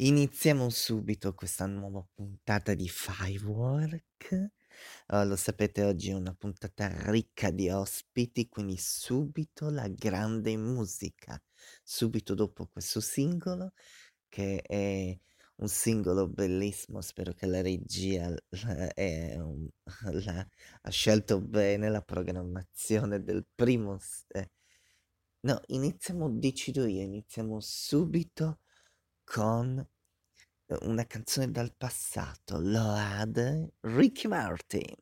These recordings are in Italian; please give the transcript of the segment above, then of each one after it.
Iniziamo subito questa nuova puntata di Firework. Oh, lo sapete, oggi è una puntata ricca di ospiti, quindi subito la grande musica. Subito dopo questo singolo, che è un singolo bellissimo, spero che la regia la, è, la, ha scelto bene la programmazione del primo... Eh. No, iniziamo, decido io, iniziamo subito con eh, una canzone dal passato, Load Ricky Martin.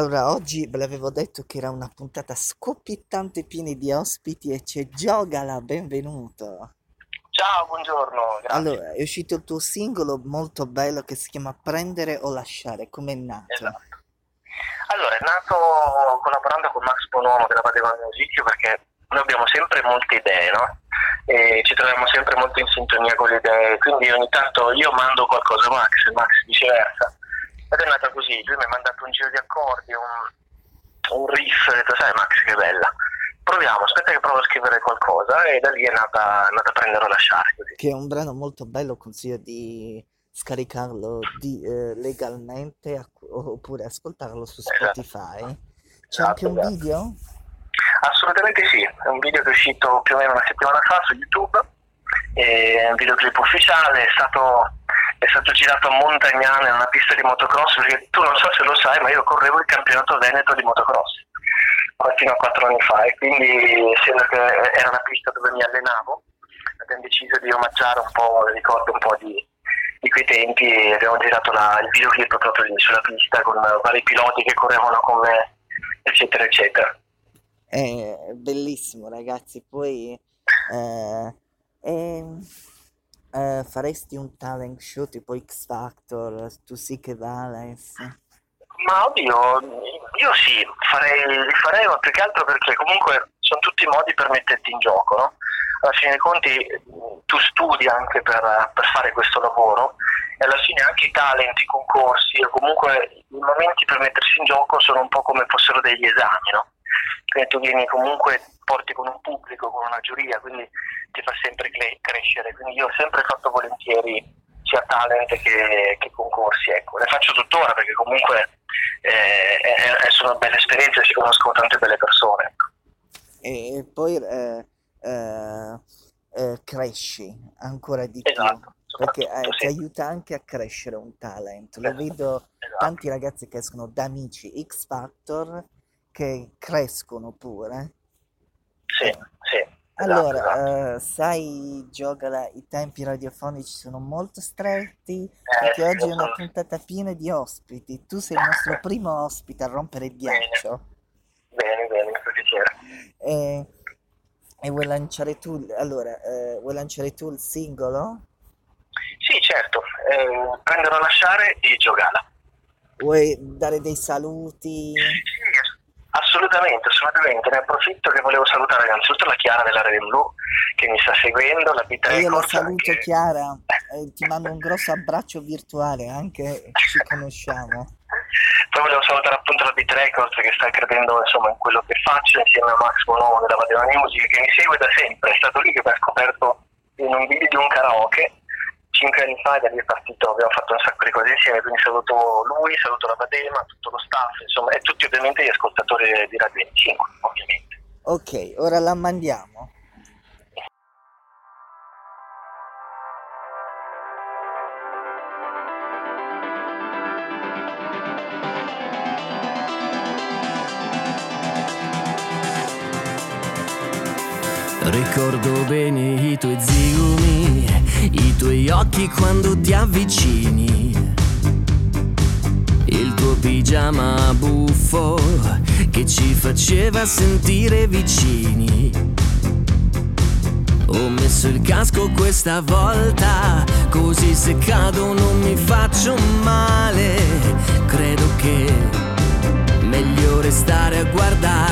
Allora, oggi ve l'avevo detto che era una puntata scoppiettante piena di ospiti e c'è Giogala, benvenuto. Ciao, buongiorno. Grazie. Allora, è uscito il tuo singolo molto bello che si chiama Prendere o Lasciare, come è nato? Esatto. Allora, è nato collaborando con Max Bonomo della Badeva Musicchio perché noi abbiamo sempre molte idee, no? E ci troviamo sempre molto in sintonia con le idee, quindi ogni tanto io mando qualcosa a Max, Max viceversa ed è nata così, lui mi ha mandato un giro di accordi, un, un riff, ho detto sai Max che bella, proviamo, aspetta che provo a scrivere qualcosa e da lì è nata, nata prendere o lasciare. Che è un brano molto bello, consiglio di scaricarlo di, eh, legalmente oppure ascoltarlo su esatto. Spotify. Esatto. C'è anche un esatto. video? Assolutamente sì, è un video che è uscito più o meno una settimana fa su YouTube, è un videoclip ufficiale, è stato è stato girato a Montagnana in una pista di motocross, perché tu non so se lo sai, ma io correvo il campionato veneto di motocross fino a quattro anni fa e quindi essendo che era una pista dove mi allenavo abbiamo deciso di omaggiare un po', ricordo un po' di, di quei tempi e abbiamo girato la- il videoclip proprio lì sulla pista con vari piloti che correvano con me eccetera eccetera. È bellissimo, ragazzi. Poi eh, ehm, eh, faresti un talent show tipo X Factor, tu sì che vales. Ma oddio, io sì, farei, farei, ma più che altro perché comunque sono tutti modi per metterti in gioco, no? Alla fine dei conti tu studi anche per, per fare questo lavoro e alla fine anche i talenti, i concorsi o comunque i momenti per mettersi in gioco sono un po' come fossero degli esami, no? Quindi tu vieni comunque, porti con un pubblico, con una giuria, quindi ti fa sempre cre- crescere. Quindi io ho sempre fatto volentieri sia talent che, che concorsi, ecco. Le faccio tuttora perché comunque eh, eh, sono belle esperienze, si conoscono tante belle persone. ecco. E poi eh, eh, eh, cresci ancora di più. Esatto, Perché eh, ti sì. aiuta anche a crescere un talent. Lo Esatto, vedo esatto. tanti ragazzi che escono da amici X Factor che crescono pure. Sì, sì. esatto, Allora, esatto. eh, sai, Giogala, i tempi radiofonici sono molto stretti Eh, perché sì, oggi è una puntata piena di ospiti. Tu sei il nostro primo ospite a rompere il ghiaccio. Bene, bene, mi fa piacere. E, e vuoi lanciare tu, allora, eh, vuoi lanciare tu il singolo? Sì, certo, eh, prendere o lasciare e giocare. Vuoi dare dei saluti? Sì, assolutamente, assolutamente. Ne approfitto che volevo salutare innanzitutto la Chiara della Red Blu che mi sta seguendo, la E io la saluto anche- Chiara, eh, ti mando un grosso abbraccio virtuale, anche ci conosciamo. Poi volevo salutare appunto la Beat Records che sta credendo insomma, in quello che faccio insieme a Max Bonomo della Vadeva Music che mi segue da sempre, è stato lì che mi ha scoperto in un video di un karaoke cinque anni fa da lì è partito, abbiamo fatto un sacco di cose insieme, quindi saluto lui, saluto la Vadema, tutto lo staff, insomma, e tutti ovviamente gli ascoltatori di Radio 25, ovviamente. Ok, ora la mandiamo. Ricordo bene i tuoi zigomi, i tuoi occhi quando ti avvicini. Il tuo pigiama buffo che ci faceva sentire vicini. Ho messo il casco questa volta, così se cado non mi faccio male. Credo che meglio restare a guardare,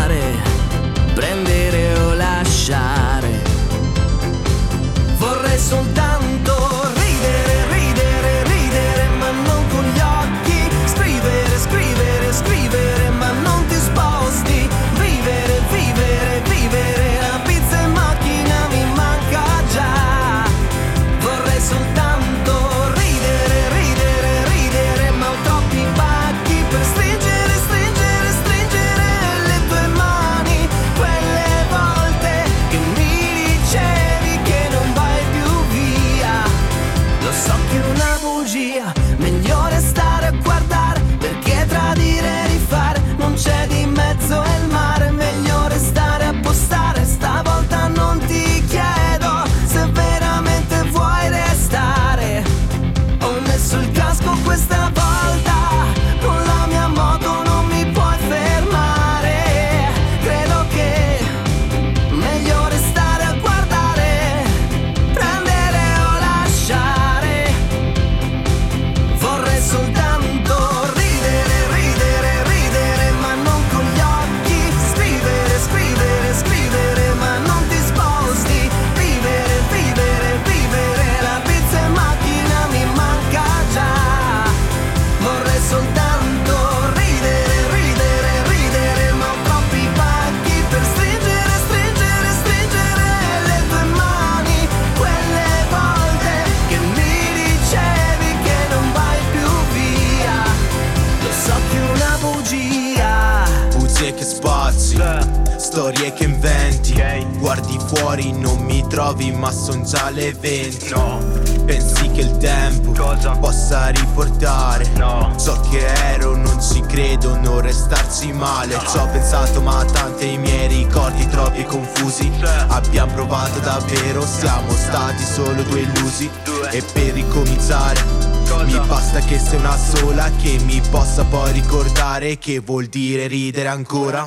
già le 20 No, Pensi che il tempo Cosa? possa riportare? No. Ciò che ero non ci credo, non restarci male. Ci ho pensato ma tanti i miei ricordi troppi confusi. Abbiamo provato davvero, siamo stati solo due illusi. Due. E per ricominciare Cosa? mi basta che sei una sola Che mi possa poi ricordare che vuol dire ridere ancora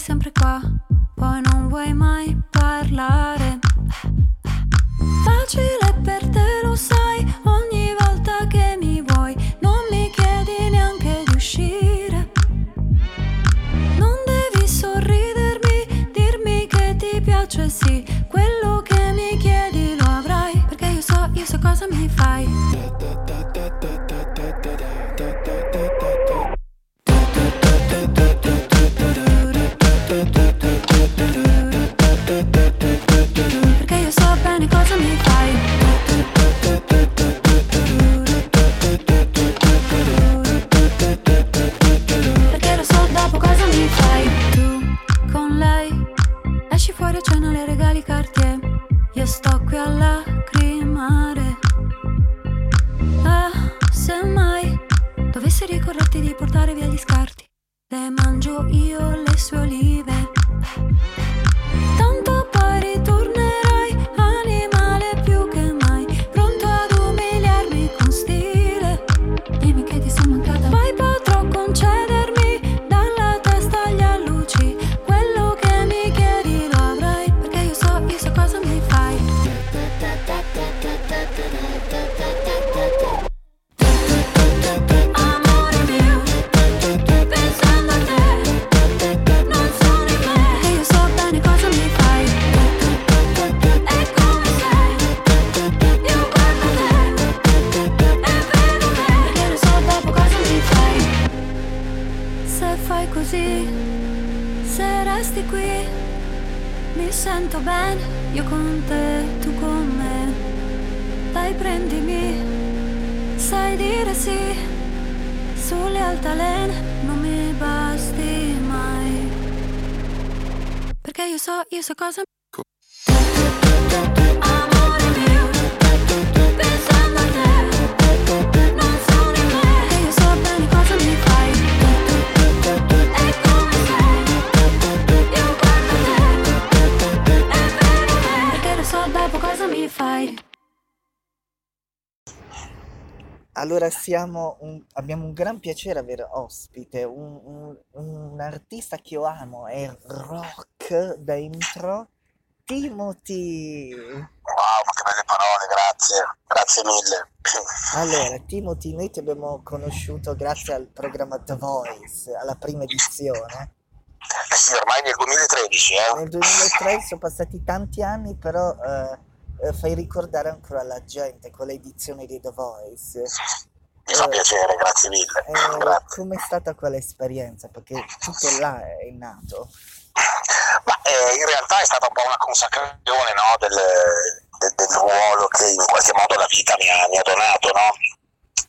trovi sempre qua, poi non vuoi mai parlare. Facile sai dire sì, sulle altalene non mi basti mai. Perché io so, io so cosa... Allora siamo un- abbiamo un gran piacere avere ospite un, un- un artista che io amo, è rock dentro, Timothy. Wow, che belle parole, grazie, grazie mille. Allora, Timothy, noi ti abbiamo conosciuto grazie al programma The Voice, alla prima edizione. Eh sì, ormai nel 2013, eh. Nel 2003 sono passati tanti anni, però eh, eh, fai ricordare ancora la gente con l'edizione di The Voice. Mi fa Eh, piacere, grazie mille. Eh, Grazie. com'è stata quell'esperienza? Perché tutto là è nato. Ma eh, in realtà è stata un po' una consacrazione no, del, del- del ruolo che in qualche modo la vita mi ha, mi ha donato, no?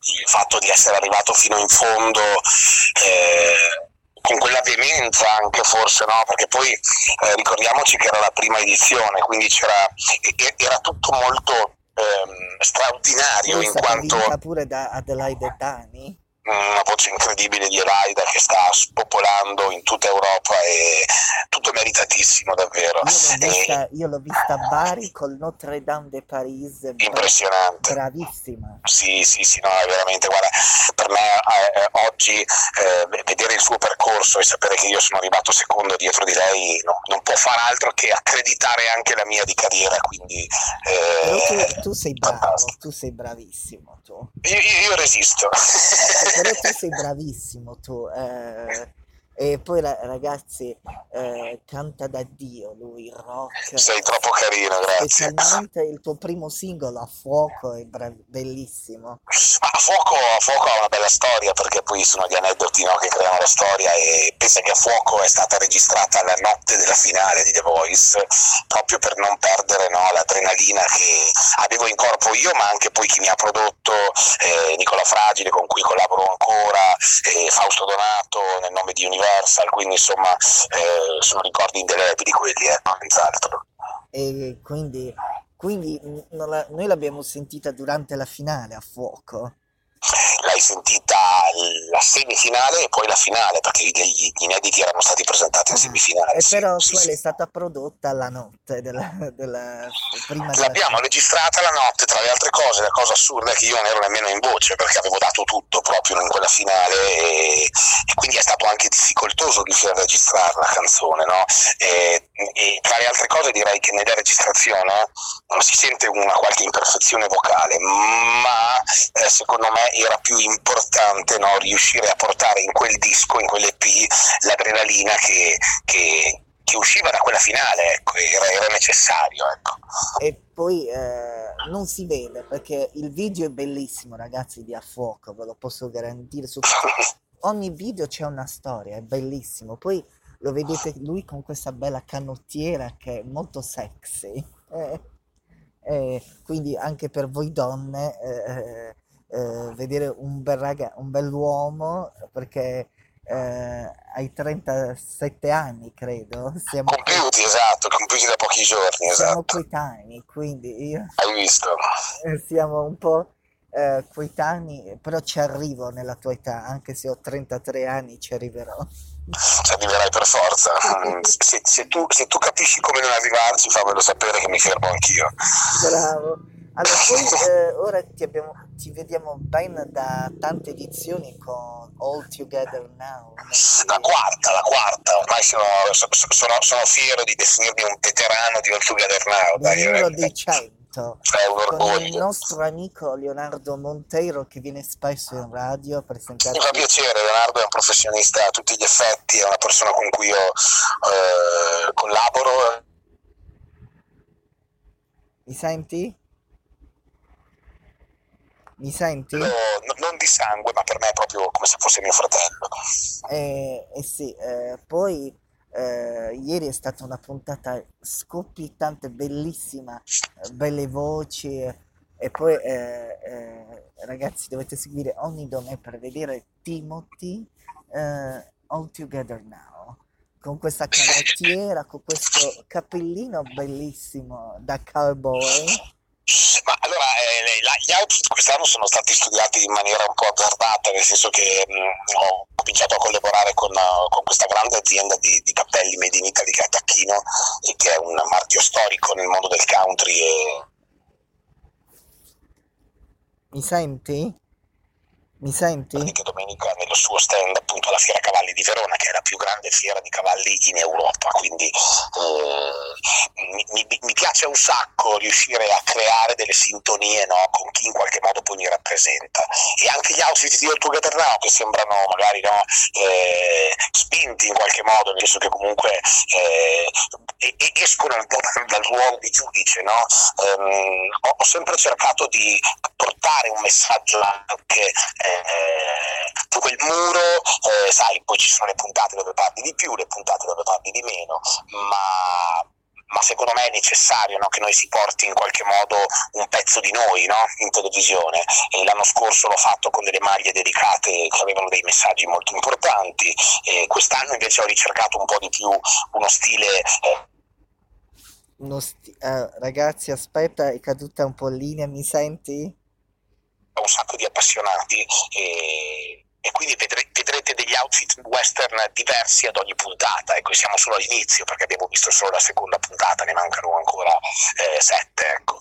Il fatto di essere arrivato fino in fondo eh, con quella veemenza anche forse, no? Perché poi eh, ricordiamoci che era la prima edizione, quindi c'era, era tutto molto ehm, straordinario è in quanto... pure da Adelaide Tani. Una voce incredibile di Elaida che sta spopolando in tutta Europa e tutto meritatissimo davvero. Io l'ho E- vista, io l'ho vista a Bari col Notre Dame de Paris, impressionante. bravissima. Sì, sì, sì, no, veramente, guarda, per me eh, oggi eh, vedere il suo percorso e sapere che io sono arrivato secondo dietro di lei no, non può far altro che accreditare anche la mia di carriera, quindi eh, tu, tu sei bravo, tu sei bravissimo tu. Io, io- io resisto. Però tu sei bravissimo tu. eh, e poi ra- ragazzi, eh, canta da Dio lui, il rock. Sei troppo carino, grazie. Specialmente il tuo primo singolo a fuoco è bellissimo. Ma a fuoco, a fuoco ha una bella storia perché poi sono gli aneddoti no, che creano la storia e pensa che a fuoco è stata registrata la notte della finale di The Voice proprio per non perdere no, l'adrenalina che avevo in corpo io ma anche poi chi mi ha prodotto eh, Nicola Fragile con cui collaboro ancora e Fausto Donato nel nome di Universal quindi insomma eh, sono ricordi indelebili quelli eh, senz'altro. E quindi, quindi noi l'abbiamo sentita durante la finale a fuoco. L'hai sentita la semifinale e poi la finale perché gli, inediti erano stati presentati in semifinale E sì, però sì, quella sì. è stata prodotta la notte della, della prima della L'abbiamo registrata la notte, tra le altre cose, la cosa assurda è che io non ero nemmeno in voce perché avevo dato tutto proprio in quella finale e, e quindi è stato anche difficoltoso riuscire a registrare la canzone, no? E, e tra le altre cose direi che nella registrazione eh, si sente una qualche imperfezione vocale, ma eh, secondo me era più importante no, riuscire a portare in quel disco, in quell'EP, l'adrenalina che, che- che usciva da quella finale, ecco, era, era necessario. Ecco. E poi eh, non si vede perché il video è bellissimo, ragazzi, di A Fuoco, ve lo posso garantire. Su ogni video c'è una storia, è bellissimo. Poi lo vedete lui con questa bella canottiera che è molto sexy. Eh, eh, quindi anche per voi donne eh, eh, vedere un bel raga, un bell'uomo perché eh, hai 37 anni, credo. Siamo, Compiuti, esatto, compiuti da pochi giorni, siamo esatto. coetanei, quindi io Hai visto? eh, siamo un po' eh, coetanei, però ci arrivo nella tua età, anche se ho 33 anni ci arriverò. Ci arriverai per forza. Mm, Se, se tu, se tu capisci come non arrivarci, fammelo sapere che mi fermo anch'io. Bravo. Allora, poi eh, ora ti, abbiamo, ti vediamo ben da tante edizioni con All Together Now. La quarta, la quarta, ormai sono, so- so- sono, sono fiero di definirmi un veterano di All Together Now. Dai, numero eh, dei 100 è un con il nostro amico Leonardo Monteiro che viene spesso in radio a presentarci. Mi fa piacere, Leonardo è un professionista a tutti gli effetti, è una persona con cui io eh, collaboro. Mi senti? Mi senti? No- non di sangue, ma per me è proprio come se fosse mio fratello. Eh, eh sì, eh, poi eh, ieri è stata una puntata scoppiettante, bellissima, eh, belle voci eh, e poi eh, eh, ragazzi dovete seguire ogni domenica per vedere Timothy eh, All Together Now con questa canottiera, con questo cappellino bellissimo da cowboy. Ma allora, eh, gli outfit quest'anno sono stati studiati in maniera un po' azzardata, nel senso che mh, ho cominciato a collaborare con, uh, con questa grande azienda di, di cappelli made in Italy che è Tacchino, che è un marchio storico nel mondo del country e Mi senti? Mi senti? che domenica nello suo stand appunto alla Fiera Cavalli di Verona, che è la più grande fiera di cavalli in Europa. Quindi eh, mi, mi- mi piace un sacco riuscire a creare delle sintonie no, con chi in qualche modo poi mi rappresenta. E anche gli outfit di All Together Now che sembrano magari no, eh, spinti in qualche modo, nel senso che comunque eh, escono un po' dal, ruolo di giudice. No? Ehm, ho, ho sempre cercato di portare un messaggio anche eh, quel muro, eh, sai, poi ci sono le puntate dove parli di più, le puntate dove parli di meno, ma, ma secondo me è necessario no, che noi si porti in qualche modo un pezzo di noi no, in televisione e l'anno scorso l'ho fatto con delle maglie dedicate che avevano dei messaggi molto importanti e quest'anno invece ho ricercato un po' di più uno stile eh, sti- eh, ragazzi, aspetta, è caduta un po' in linea, mi senti? Un sacco di appassionati e, e quindi vedre- vedrete degli outfit western diversi ad ogni puntata. Ecco, siamo solo all'inizio perché abbiamo visto solo la seconda puntata, ne mancano ancora eh, sette. Ecco.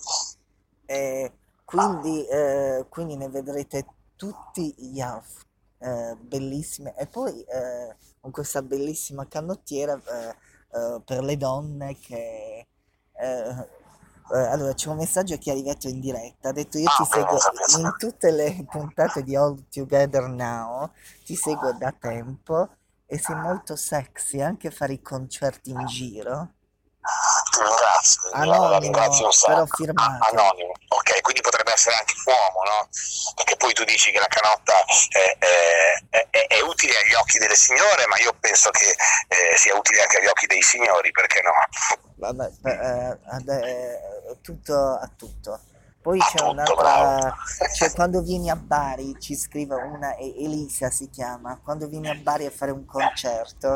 E quindi, eh, quindi ne vedrete tutti gli outfit eh, bellissimi. E poi eh, con questa bellissima canottiera eh, eh, per le donne che... eh, allora, c'è un messaggio che è arrivato in diretta. Ha detto: Io Ah, ti seguo in tutte le puntate di All Together Now. Ti seguo da tempo e sei molto sexy anche a fare i concerti in giro. Ti ringrazio, la- la Anonimo, ringrazio un però sacco. firmato. Ah, anonimo, ok, quindi potrebbe essere anche un uomo, no? Perché poi tu dici che la canotta è, è- è- è- è utile agli occhi delle signore, ma io penso che eh, sia utile anche agli occhi dei signori, perché no? Vabbè, eh, eh, tutto a tutto. Poi A c'è un'altra, cioè quando vieni a Bari, ci scrive una, Elisa si chiama, quando vieni a Bari a fare un concerto,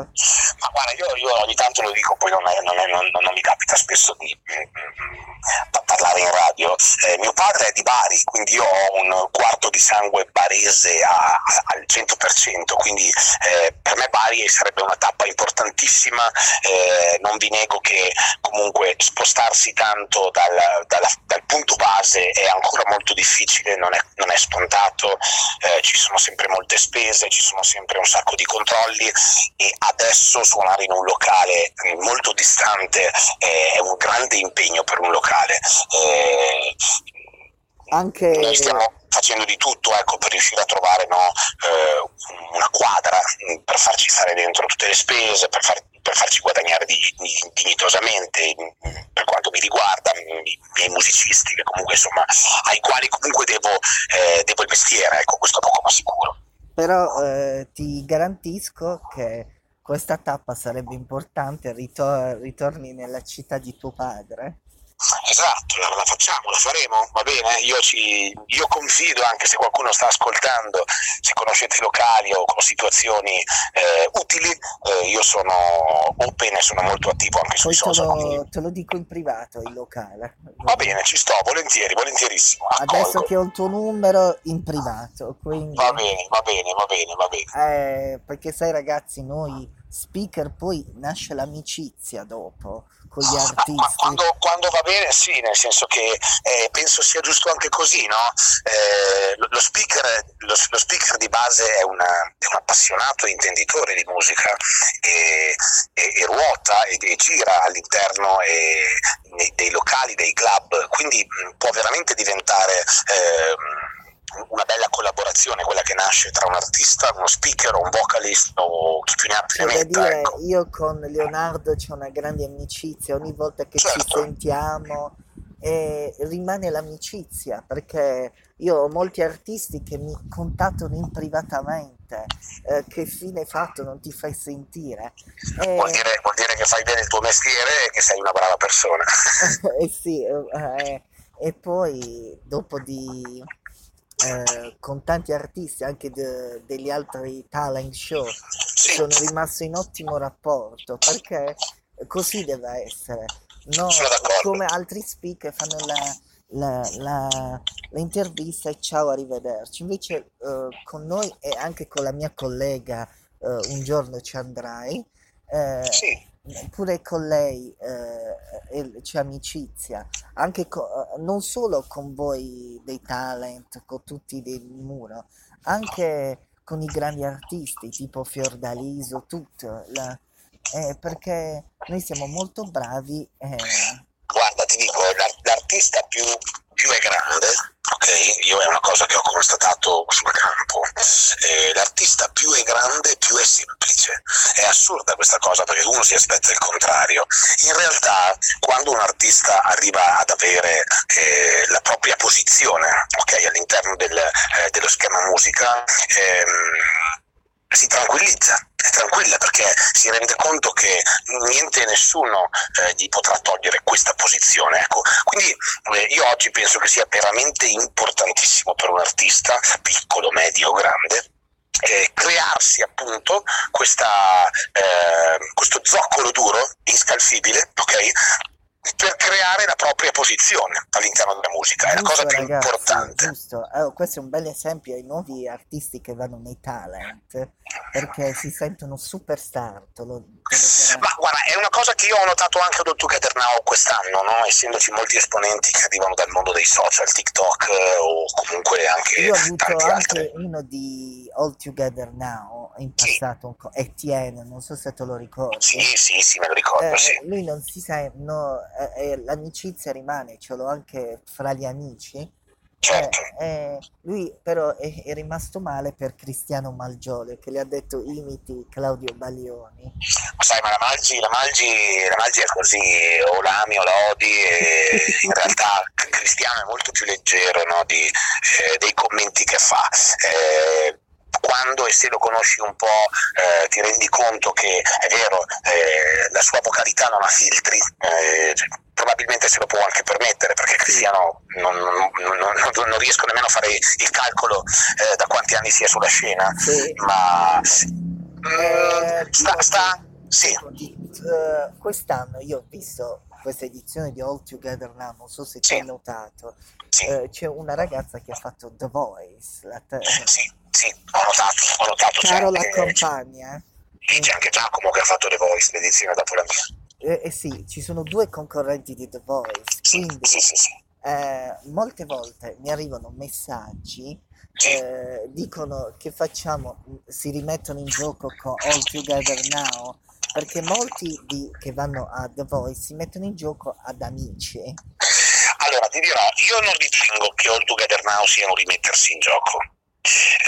Ma guarda, io, io ogni tanto lo dico, poi non, è- non è- non- non mi capita spesso di mm, mm, pa- parlare in radio. Eh, mio padre è di Bari, quindi io ho un quarto di sangue barese a- a- al 100%, quindi eh, per me Bari sarebbe una tappa importantissima. Eh, non vi nego che comunque spostarsi tanto dal, dalla- dal punto base è ancora molto difficile, non è, non è scontato, eh, ci sono sempre molte spese, ci sono sempre un sacco di controlli e adesso suonare in un locale molto distante è un grande impegno per un locale. Eh, anche noi stiamo facendo di tutto ecco, per riuscire a trovare no, eh, una quadra per farci stare dentro tutte le spese, per, far- per farci guadagnare di- di- dignitosamente per quanto mi riguarda, i miei musicisti comunque insomma ai quali comunque devo, eh, devo il mestiere, ecco questo poco ma sicuro. Però eh, ti garantisco che questa tappa sarebbe importante, ritor- ritorni nella città di tuo padre. Esatto, la, la facciamo, la faremo, va bene? Io, ci, io confido, anche se qualcuno sta ascoltando, se conoscete locali o con situazioni eh, utili, eh, io sono open e sono molto attivo anche sui Poi te social. lo, te lo dico in privato, il locale. Va bene, ci sto, volentieri, volentierissimo. Adesso accolgo. che ho il tuo numero in privato, quindi... Va bene, va bene, va bene, va bene. Eh, perché sai ragazzi, noi speaker poi nasce l'amicizia dopo con gli Ma- ma artisti. quando, quando va bene, sì, nel senso che eh, penso sia giusto anche così, no? Eh, lo, lo speaker, lo, lo speaker di base è, una- è un appassionato intenditore di musica e, e- e ruota e, e gira all'interno nei- dei locali, dei club, quindi mh, può veramente diventare ehm, una bella collaborazione, quella che nasce tra un artista, uno speaker, un vocalist o chi più ne ha più ne metta. dire, ecco. io con Leonardo c'è una grande amicizia, ogni volta che ci Certo. sentiamo eh, rimane l'amicizia, perché io ho molti artisti che mi contattano in privatamente, eh, che fine fatto, non ti fai sentire. Eh, Vuol dire, vuol dire che fai bene il tuo mestiere e che sei una brava persona. eh sì, eh, e poi dopo di eh, con tanti artisti anche de- degli altri talent show sono rimasto in ottimo rapporto perché così deve essere no? Come altri speaker fanno la, la, la- l'intervista e ciao arrivederci. Invece eh, con noi e anche con la mia collega eh, un giorno ci andrai eh, sì, pure con lei eh, c'è amicizia, anche co- eh, non solo con voi dei talent, con tutti del muro, anche con i grandi artisti tipo Fiordaliso, tutto, la- eh, perché noi siamo molto bravi. eh, guarda, ti dico, l'ar- l'artista più, più è grande, ok? Io è una cosa che ho constatato sul campo. Eh, l'artista più è grande, più è semplice. È assurda questa cosa perché uno si aspetta il contrario. In realtà, quando un artista arriva ad avere eh, la propria posizione, ok, all'interno del, eh, dello schema musica, ehm, si tranquillizza, è tranquilla perché si rende conto che niente e nessuno eh, gli potrà togliere questa posizione. Ecco. Quindi eh, io oggi penso che sia veramente importantissimo per un artista, piccolo, medio grande, eh, crearsi appunto questa, eh, questo zoccolo duro, inscalfibile, ok? per creare la propria posizione all'interno della musica, è la cosa Giusto, più ragazzi, importante. giusto. Eh, questo è un bel esempio ai nuovi artisti che vanno nei talent perché si sentono superstar. Te lo, te lo Ma guarda, è una cosa che io ho notato anche ad All Together Now quest'anno, no? essendoci molti esponenti che arrivano dal mondo dei social, TikTok eh, o comunque anche Io ho avuto anche altri. uno di All Together Now in passato, Etienne, non so se te lo ricordi. Sì, sì, sì, me lo ricordo, Eh, sì. lui non si sa, no, eh, eh, l'amicizia rimane, ce l'ho anche fra gli amici. Certo. Eh, eh, lui però è, è rimasto male per Cristiano Malgioglio che le ha detto imiti Claudio Baglioni. Ma sai, ma la Malgi, la Malgi, la Malgi è così, o la ami o la odi, in realtà Cristiano è molto più leggero no, di, eh, dei commenti che fa. Eh, quando e se lo conosci un po' eh, ti rendi conto che è vero, eh, la sua vocalità non ha filtri, eh, probabilmente se lo può anche permettere perché Cristiano non, non- non- non- riesco nemmeno a fare il calcolo eh, da quanti anni sia sulla scena, Sì. ma Eh, sta, sta, sì, eh, quest'anno io ho visto questa edizione di All Together Now, non so se ti Sì. hai notato, sì. eh, c'è una ragazza che ha fatto The Voice, la te- Sì, sì, ho notato, ho notato. c'è Carola anche- Compagna. c'è anche Giacomo che ha fatto The Voice, l'edizione dopo la mia. Eh, eh sì, ci sono due concorrenti di The Voice, quindi sì, sì, sì. eh, molte volte mi arrivano messaggi, eh, dicono che facciamo, si rimettono in gioco con All Together Now, perché molti di- che vanno a The Voice si mettono in gioco ad amici. Allora, ti dirò, io non ritengo che All Together Now sia un rimettersi in gioco.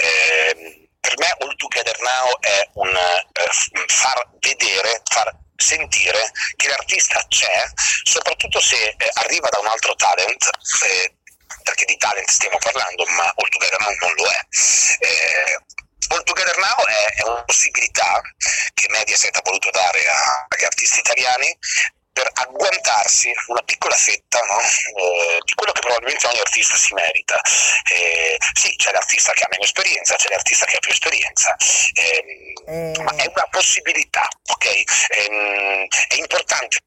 Ehm, per me All Together Now è un eh, far vedere, far sentire che l'artista c'è, soprattutto se eh, arriva da un altro talent, eh, perché di talent stiamo parlando, ma All Together Now non lo è. Eh, All Together Now è, è una possibilità che Mediaset ha voluto dare a- agli artisti italiani per agguantarsi una piccola fetta no? Eh, di quello che probabilmente ogni artista si merita. Eh, sì, c'è l'artista che ha meno esperienza, c'è l'artista che ha più esperienza, ehm, Eh, ma è una possibilità, ok? Ehm, è importante.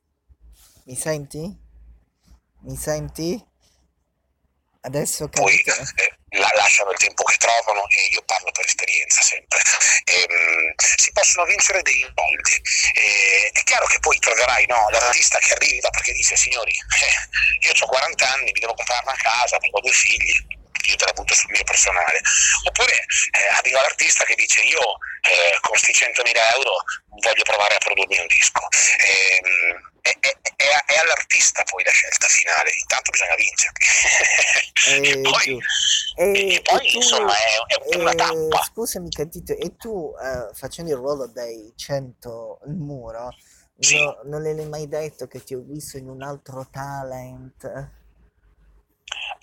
mi senti? Mi senti? Adesso Poi eh, la- lasciano il tempo che trovano e io parlo per esperienza sempre. Ehm, si possono vincere dei soldi. Eh, è chiaro che poi troverai no, l'artista che arriva perché dice signori, eh, io ho 40 anni, mi devo comprare una casa, ho due figli, io te la butto sul mio personale. Oppure eh, arriva l'artista che dice io eh, con questi 100.000 euro voglio provare a produrmi un disco. Ehm, è, è- è- è all'artista poi la scelta finale, intanto bisogna vincere. Eh, e poi, giù. e- e poi, tu, insomma è, è una eh, tappa. scusami Cantito, e tu eh, facendo il ruolo dei 100 il muro, Sì. no- non le hai mai detto che ti ho visto in un altro talent?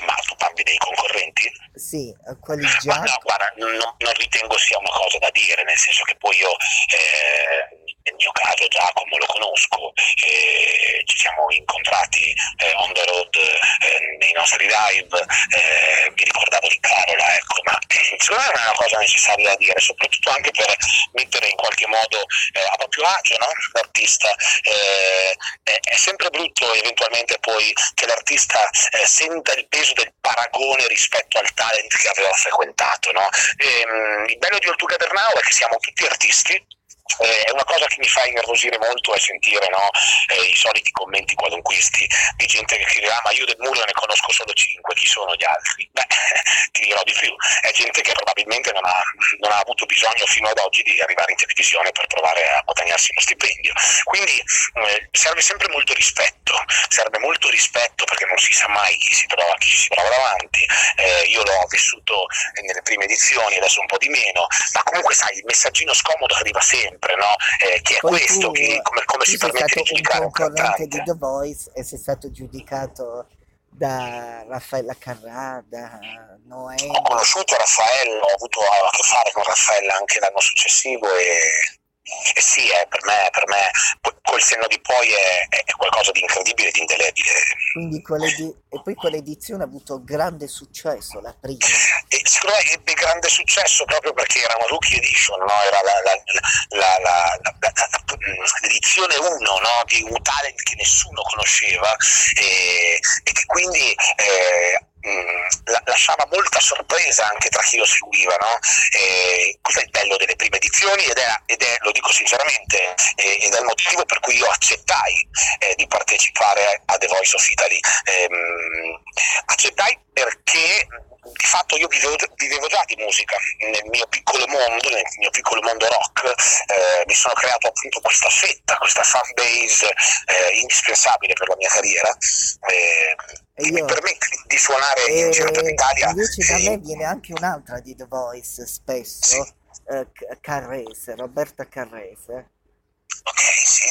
Ma tu parli dei concorrenti? Sì, eh, quelli Ma già. no, guarda, non, non ritengo sia una cosa da dire, nel senso che poi io, eh, nel mio caso Giacomo lo conosco, eh, ci siamo incontrati eh, on the road eh, nei nostri live, eh, mi ricordavo di Carola, ecco, ma secondo me è una cosa necessaria da dire, soprattutto anche per mettere in qualche modo eh, a proprio agio no? l'artista. Eh, è, sempre brutto eventualmente poi che l'artista eh, senta il peso del paragone rispetto al talent che aveva frequentato. No? Ehm, il bello di Together Now è che siamo tutti artisti. Eh, è una cosa che mi fa innervosire molto è sentire no, eh, i soliti commenti qualunquisti di gente che scrive ah, ma io del muro ne conosco solo 5, chi sono gli altri? Beh, ti dirò di più, è gente che probabilmente non ha, non ha avuto bisogno fino ad oggi di arrivare in televisione per provare a guadagnarsi uno stipendio. Quindi eh, serve sempre molto rispetto, serve molto rispetto perché non si sa mai chi si trova, chi si trova davanti. Eh, io l'ho vissuto nelle prime edizioni, adesso un po' di meno, ma comunque sai, il messaggino scomodo arriva sempre, no? Eh, che è Poi questo, tu, che, come, come si permette di giudicare un concorrente di. The Voice e sei stato giudicato da Raffaella Carrà, da Noemi. Ho conosciuto Raffaello, ho avuto a che fare con Raffaella anche l'anno successivo e sì, eh, per me, per me col senno di poi è, è- qualcosa di incredibile, di indelebile. Quindi quell'edi- e poi quell'edizione ha avuto grande successo, la prima. E secondo me ebbe grande successo proprio perché era una rookie edition, no? era la- la- la- la- la- la- la- l'edizione 1 no? di un talent che nessuno conosceva e, e che quindi eh, la- lasciava molta sorpresa anche tra chi lo seguiva. No? Questo è il bello delle prime edizioni ed è, ed è, lo dico sinceramente, eh, ed è il motivo per cui io accettai eh, di partecipare a The Voice of Italy. Ehm, accettai perché di fatto io vivevo, vivevo già di musica nel mio piccolo mondo, nel mio piccolo mondo rock, eh, mi sono creato appunto questa fetta, questa fan base eh, indispensabile per la mia carriera eh, E che mi permette di suonare E in giro per l'Italia. invece da me viene anche un'altra di The Voice spesso, Sì. eh, Ca- Carrese, Roberta Carrese. Ok, sì.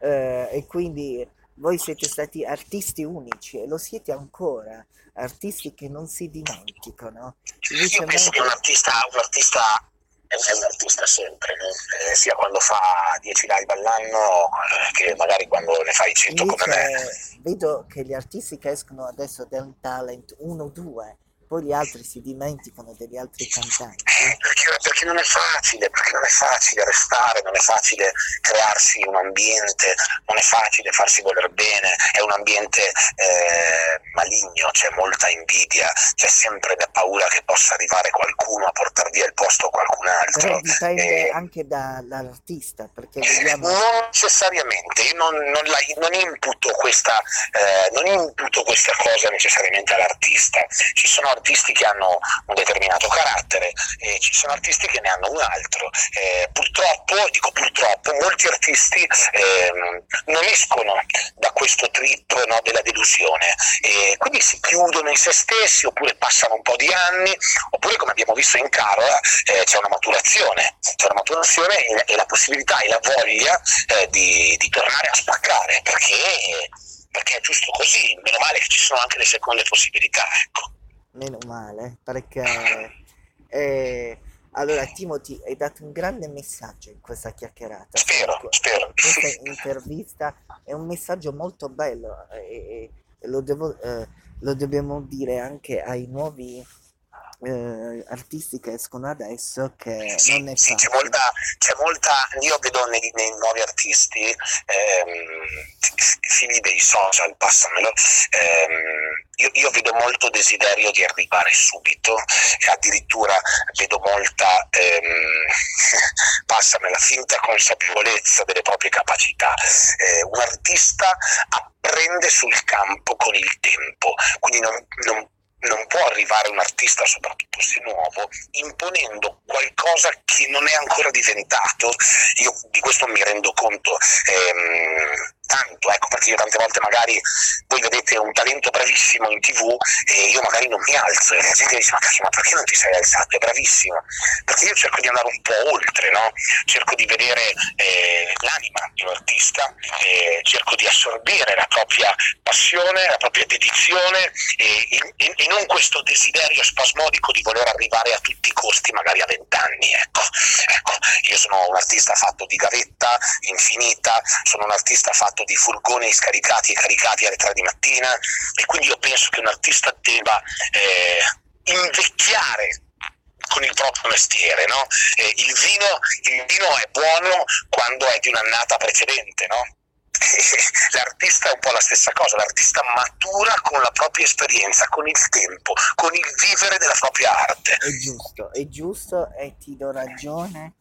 Eh, e quindi voi siete stati artisti unici e lo siete ancora, artisti che non si dimenticano. Invece Io penso che un artista, un artista è un artista sempre, no? Eh, sia quando fa 10 live all'anno eh, che magari quando ne fai 100 come me. vedo che gli artisti che escono adesso da un talent 1-2, poi gli altri si dimenticano degli altri cantanti. Eh, Perché, perché non è facile, perché non è facile restare, non è facile crearsi un ambiente, non è facile farsi voler bene, è un ambiente eh, maligno, c'è molta invidia, c'è sempre la paura che possa arrivare qualcuno a portare via il posto a qualcun altro. Però dipende Eh, anche da- dall'artista, perché vediamo... Non necessariamente, io non, non la- non imputo questa, eh, non imputo questa cosa necessariamente all'artista. Ci sono artisti che hanno un determinato carattere e ci sono artisti che ne hanno un altro. Eh, purtroppo, dico purtroppo, molti artisti ehm, non escono da questo trip no, della delusione e quindi si chiudono in se stessi oppure passano un po' di anni oppure come abbiamo visto in Carola eh, c'è una maturazione, c'è una maturazione e, e la possibilità e la voglia eh, di, di tornare a spaccare perché, perché è giusto così, meno male che ci sono anche le seconde possibilità. Ecco. Meno male, perché eh, allora Timothy hai dato un grande messaggio in questa chiacchierata. Spero, spero. Questa intervista è un messaggio molto bello e, e lo, devo, eh, lo dobbiamo dire anche ai nuovi eh, artisti che escono adesso che Sì, non è sì, c'è molta, c'è molta, io vedo nei, nei nuovi artisti, ehm, figli dei social, passamelo, ehm, io, io vedo molto desiderio di arrivare subito e addirittura vedo molta, ehm, passamela, finta consapevolezza delle proprie capacità. Eh, un artista apprende sul campo con il tempo, quindi non, non non può arrivare un artista, soprattutto se nuovo, imponendo qualcosa che non è ancora diventato. Io di questo mi rendo conto ehm, tanto, ecco, perché io tante volte magari voi vedete un talento bravissimo in tv e io magari non mi alzo e la gente dice ma ma perché non ti sei alzato? È bravissimo. Perché io cerco di andare un po' oltre, no? Cerco di vedere eh, l'anima di un artista, eh, cerco di assorbire la propria passione, la propria dedizione e, e- e non questo desiderio spasmodico di voler arrivare a tutti i costi magari a vent'anni. Ecco. Ecco, io sono un artista fatto di gavetta infinita, sono un artista fatto di furgoni scaricati e caricati alle tre di mattina e quindi io penso che un artista debba eh, invecchiare con il proprio mestiere, no? Eh, il, vino, il vino è buono quando è di un'annata precedente, no? L'artista è un po' la stessa cosa, l'artista matura con la propria esperienza, con il tempo, con il vivere della propria arte. È giusto, è giusto e ti do ragione.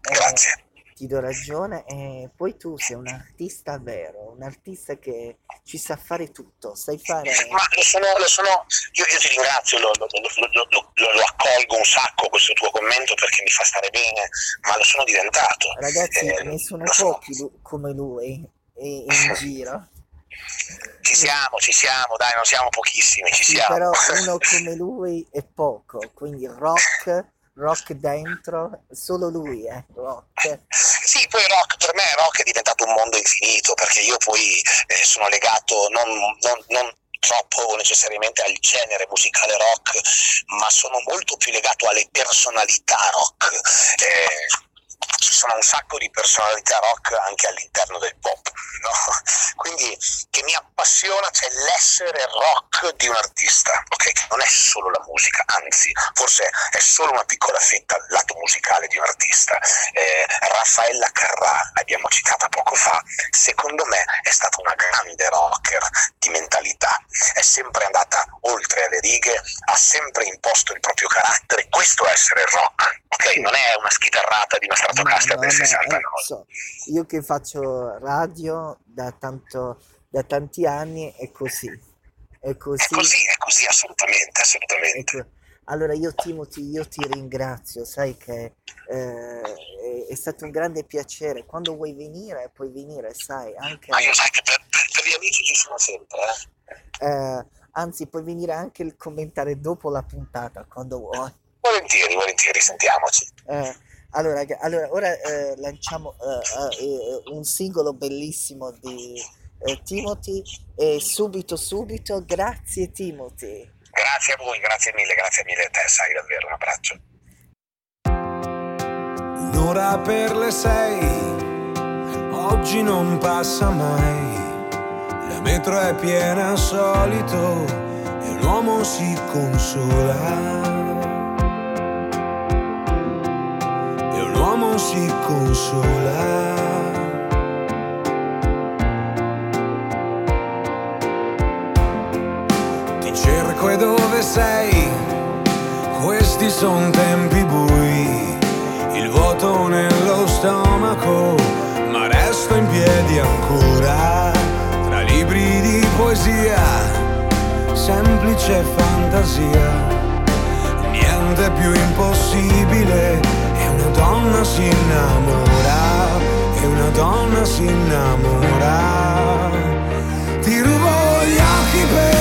eh, Grazie. Ti do ragione e poi tu sei un artista vero, un artista che ci sa fare tutto, sai fare... Ma lo sono, lo sono io, io ti ringrazio, lo, lo- accolgo un sacco questo tuo commento perché mi fa stare bene, ma lo sono diventato. Ragazzi, Eh, ne sono pochi lu- come lui i- in giro. Ci siamo, ci siamo, dai, non siamo pochissimi, ci siamo. però uno come lui è poco, quindi rock, rock dentro, solo lui è rock. Sì, poi rock, per me rock è diventato un mondo infinito perché io poi eh, sono legato non, non- non troppo necessariamente al genere musicale rock, ma sono molto più legato alle personalità rock. Eh, ci sono un sacco di personalità rock anche all'interno del pop, no? Quindi che mi appassiona c'è l'essere rock di un artista, ok? Che non è solo la musica, anzi, forse è solo una piccola fetta al lato musicale di un artista. Eh, Raffaella Carrà, l'abbiamo citata poco fa, secondo me è stata una grande rocker di mentalità, è sempre andata oltre le righe, ha sempre imposto il proprio carattere, questo è essere rock, ok? Non è una schitarrata di una Stratocaster 69. eh, so, io che faccio radio da, tanto, da tanti anni è così. È È così. così, è così, assolutamente, assolutamente. Ecco, allora io Timothy, io ti ringrazio, sai che eh, è, è stato un grande piacere. Quando vuoi venire, puoi venire, sai, anche, Ma io sai che per, per- per gli amici ci sono sempre, eh? eh, anzi, puoi venire anche il commentare dopo la puntata, quando vuoi. Volentieri, volentieri, sentiamoci. Eh, allora, allora, ora eh, lanciamo eh, eh, un singolo bellissimo di eh, Timothy e subito, subito, grazie Timothy. Grazie a voi, grazie mille, grazie mille a te, sai davvero, un abbraccio. Un'ora per le sei, oggi non passa mai. La metro è piena al solito e un uomo si consola. Uomo si consola. Ti cerco e dove sei? Questi son tempi bui, il vuoto nello stomaco, ma resto in piedi ancora, tra libri di poesia, semplice fantasia. Niente più impossibile, donna si innamora, e una donna si innamora. Ti rubo gli occhi per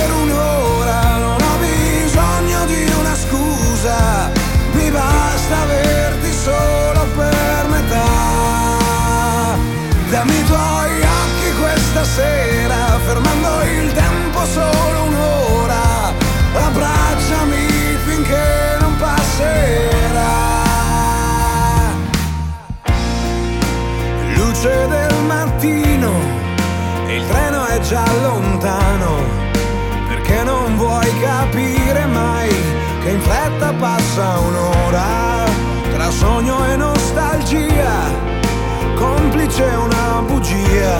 già lontano. Perché non vuoi capire mai che in fretta passa un'ora tra sogno e nostalgia, complice una bugia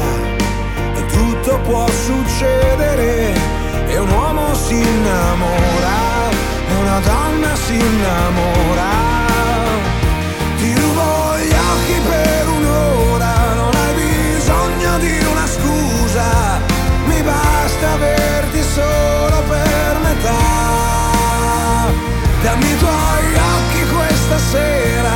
e tutto può succedere e un uomo si innamora e una donna si innamora. Fermi i tuoi occhi questa sera.